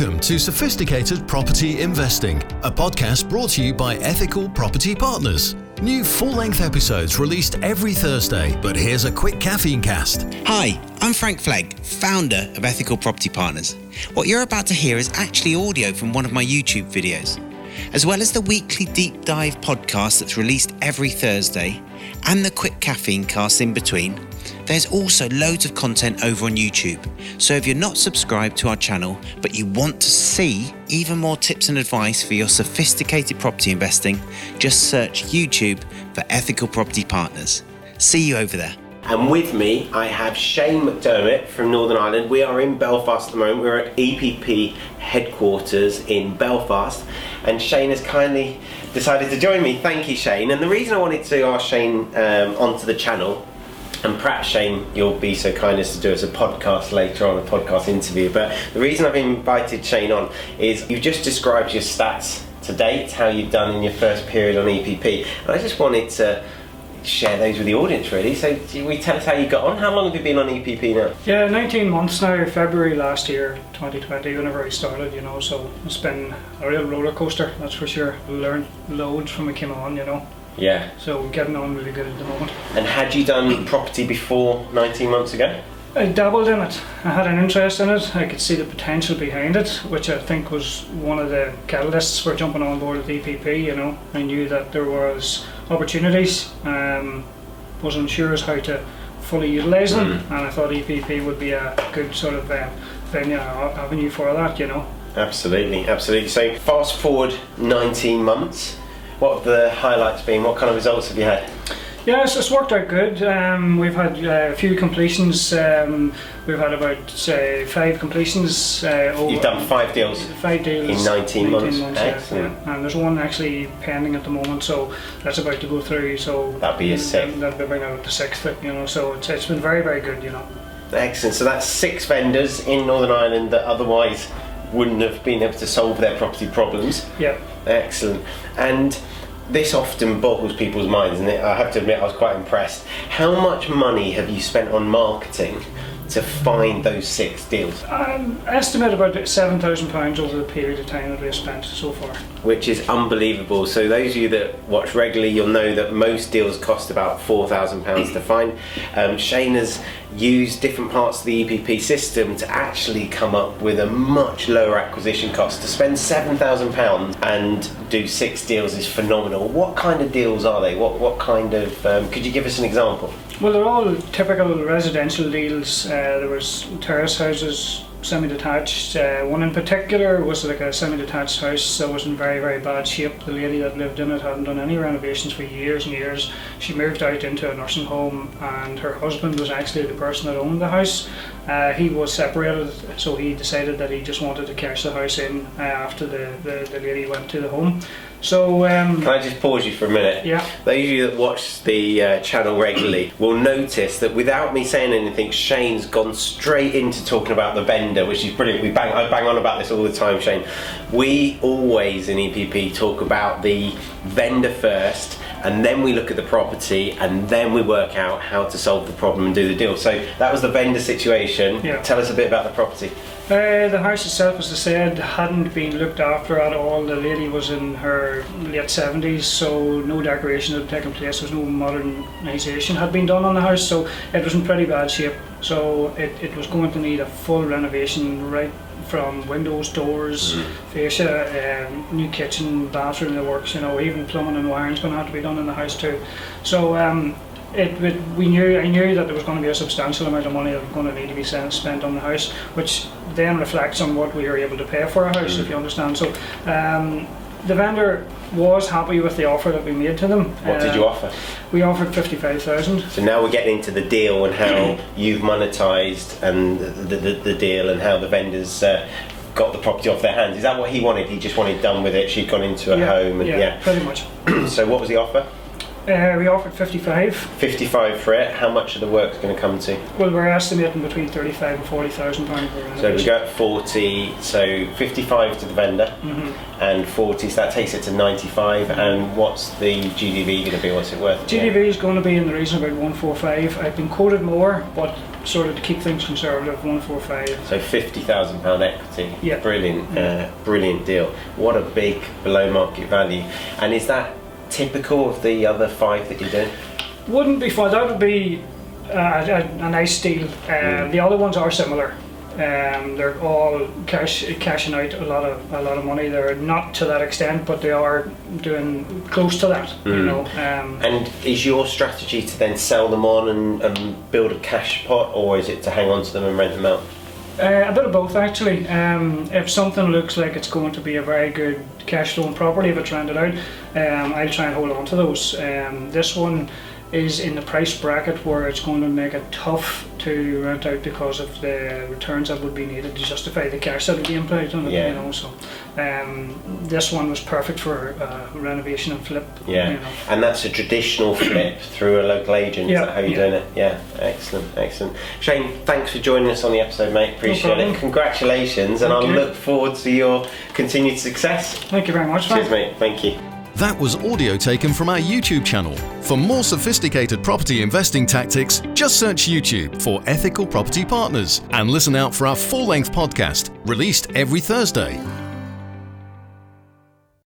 Welcome to Sophisticated Property Investing, a podcast brought to you by Ethical Property Partners. New full length episodes released every Thursday, but here's a quick caffeine cast. Hi, I'm Frank Flegg, founder of Ethical Property Partners. What you're about to hear is actually audio from one of my YouTube videos. As well as the weekly deep dive podcast that's released every Thursday and the quick caffeine cast in between, there's also loads of content over on YouTube. So if you're not subscribed to our channel, but you want to see even more tips and advice for your sophisticated property investing, just search YouTube for Ethical Property Partners. See you over there. And with me, I have Shane McDermott from Northern Ireland. We are in Belfast at the moment. We're at EPP headquarters in Belfast, and Shane has kindly decided to join me. Thank you, Shane. And the reason I wanted to ask Shane um, onto the channel and perhaps Shane, you'll be so kind as to do us a podcast later on, a podcast interview. But the reason I've invited Shane on is you've just described your stats to date, how you've done in your first period on EPP, and I just wanted to share those with the audience really. So, do we tell us how you got on? How long have you been on EPP now? Yeah, 19 months now, February last year, 2020, whenever I started, you know, so it's been a real roller coaster, that's for sure. Learned loads from it came on, you know. Yeah. So we're getting on really good at the moment. And had you done property before 19 months ago? I dabbled in it. I had an interest in it. I could see the potential behind it, which I think was one of the catalysts for jumping on board with EPP. You know, I knew that there was opportunities. Um, wasn't sure as how to fully utilise them, Mm. and I thought EPP would be a good sort of uh, venue avenue for that. You know. Absolutely, absolutely. So, fast forward 19 months. What have the highlights been? What kind of results have you had? Yeah, it's, it's worked out good. Um, we've had uh, a few completions. Um, we've had about say five completions. Uh, over You've done five deals. five deals in 19 months. yeah, Excellent. yeah. And there's one actually pending at the moment, so that's about to go through. So That'd be a sixth. That'll be bringing out the sixth. You know, so it's, it's been very very good. You know. Excellent. So that's six vendors in Northern Ireland that otherwise wouldn't have been able to solve their property problems. Yeah. Excellent. And this often boggles people's minds, and I have to admit I was quite impressed. How much money have you spent on marketing to find those six deals? I estimate about seven thousand pounds over the period of time that we've spent so far. Which is unbelievable. So those of you that watch regularly, you'll know that most deals cost about four thousand pounds to find. Um, Shane has used different parts of the EPP system to actually come up with a much lower acquisition cost. To spend seven thousand pounds and do six deals is phenomenal. What kind of deals are they? What what kind of? Um, could you give us an example? Well, they're all typical residential deals. Uh, there was terrace houses, semi-detached. Uh, one in particular was like a semi-detached house that was in very, very bad shape. The lady that lived in it hadn't done any renovations for years and years. She moved out into a nursing home, and her husband was actually the person that owned the house. Uh, he was separated, so he decided that he just wanted to cash the house in uh, after the, the, the lady went to the home. So, um, Can I just pause you for a minute? yeah. Those of you that watch the uh, channel regularly will notice that without me saying anything, Shane's gone straight into talking about the vendor, which is brilliant. We bang, I bang on about this all the time, Shane. We always in EPP talk about the vendor first, and then we look at the property, and then we work out how to solve the problem and do the deal. So that was the vendor situation. Yeah. Tell us a bit about the property. Uh, the house itself, as I said, hadn't been looked after at all. The lady was in her late 70s, so no decoration had taken place. There was no modernisation had been done on the house, so it was in pretty bad shape. So it, it was going to need a full renovation right from windows, doors, fascia, um, new kitchen, bathroom, the works, you know, even plumbing and wiring's going to have to be done in the house too. So um, it would, we knew I knew that there was going to be a substantial amount of money that was going to need to be spent spent on the house, which then reflects on what we were able to pay for a house, if you understand. So um, the vendor was happy with the offer that we made to them. What did Uh, you offer? We offered fifty five thousand. So now we're getting into the deal and how you've monetised and the, the, the deal and how the vendors uh, got the property off their hands. Is that what he wanted? He just wanted done with it. She'd gone into a home and yeah, yeah. pretty much. so what was the offer? Uh, we offered fifty five. 55 for it. How much of the work's going to come to? Well, we're estimating between thirty five and forty thousand pounds per So we renovation. go 40, so 55 to the vendor Mhm. and 40, so that takes it to 95. And what's the GDV going to be? What's it worth? GDV is going to be in the region of about 145. I've been quoted more, but sort of to keep things conservative, one four five. So fifty thousand pound equity. Yeah. Brilliant, uh, brilliant deal. What a big below market value. And is that typical of the other five that you did? Wouldn't be fun. That would be uh, a, a nice deal. Uh, The other ones are similar. Um, they're all cash cashing out a lot of a lot of money. They're not to that extent, but they are doing close to that. You know. Um, And is your strategy to then sell them on and, and build a cash pot, or is it to hang on to them and rent them out? Uh, a bit of both, actually. Um, if something looks like it's going to be a very good cash flowing property, if it's rented out, um, I'll try and hold on to those. Um, this one is in the price bracket where it's going to make it tough to rent out because of the returns that would be needed to justify the cash that be employed on it. Yeah. You know, so um, this one was perfect for uh, renovation and flip. Yeah. You know. And that's a traditional flip through a local agent. Is Yeah, that how you're yeah. doing it? Yeah. Excellent, excellent. Shane, thanks for joining us on the episode, mate. Appreciate problem. it. Congratulations, and Thank I'll you. look forward to your continued success. Thank you very much. Cheers, Frank. mate. Thank you. That was audio taken from our YouTube channel. For more sophisticated property investing tactics, just search YouTube for Ethical Property Partners and listen out for our full length podcast released every Thursday.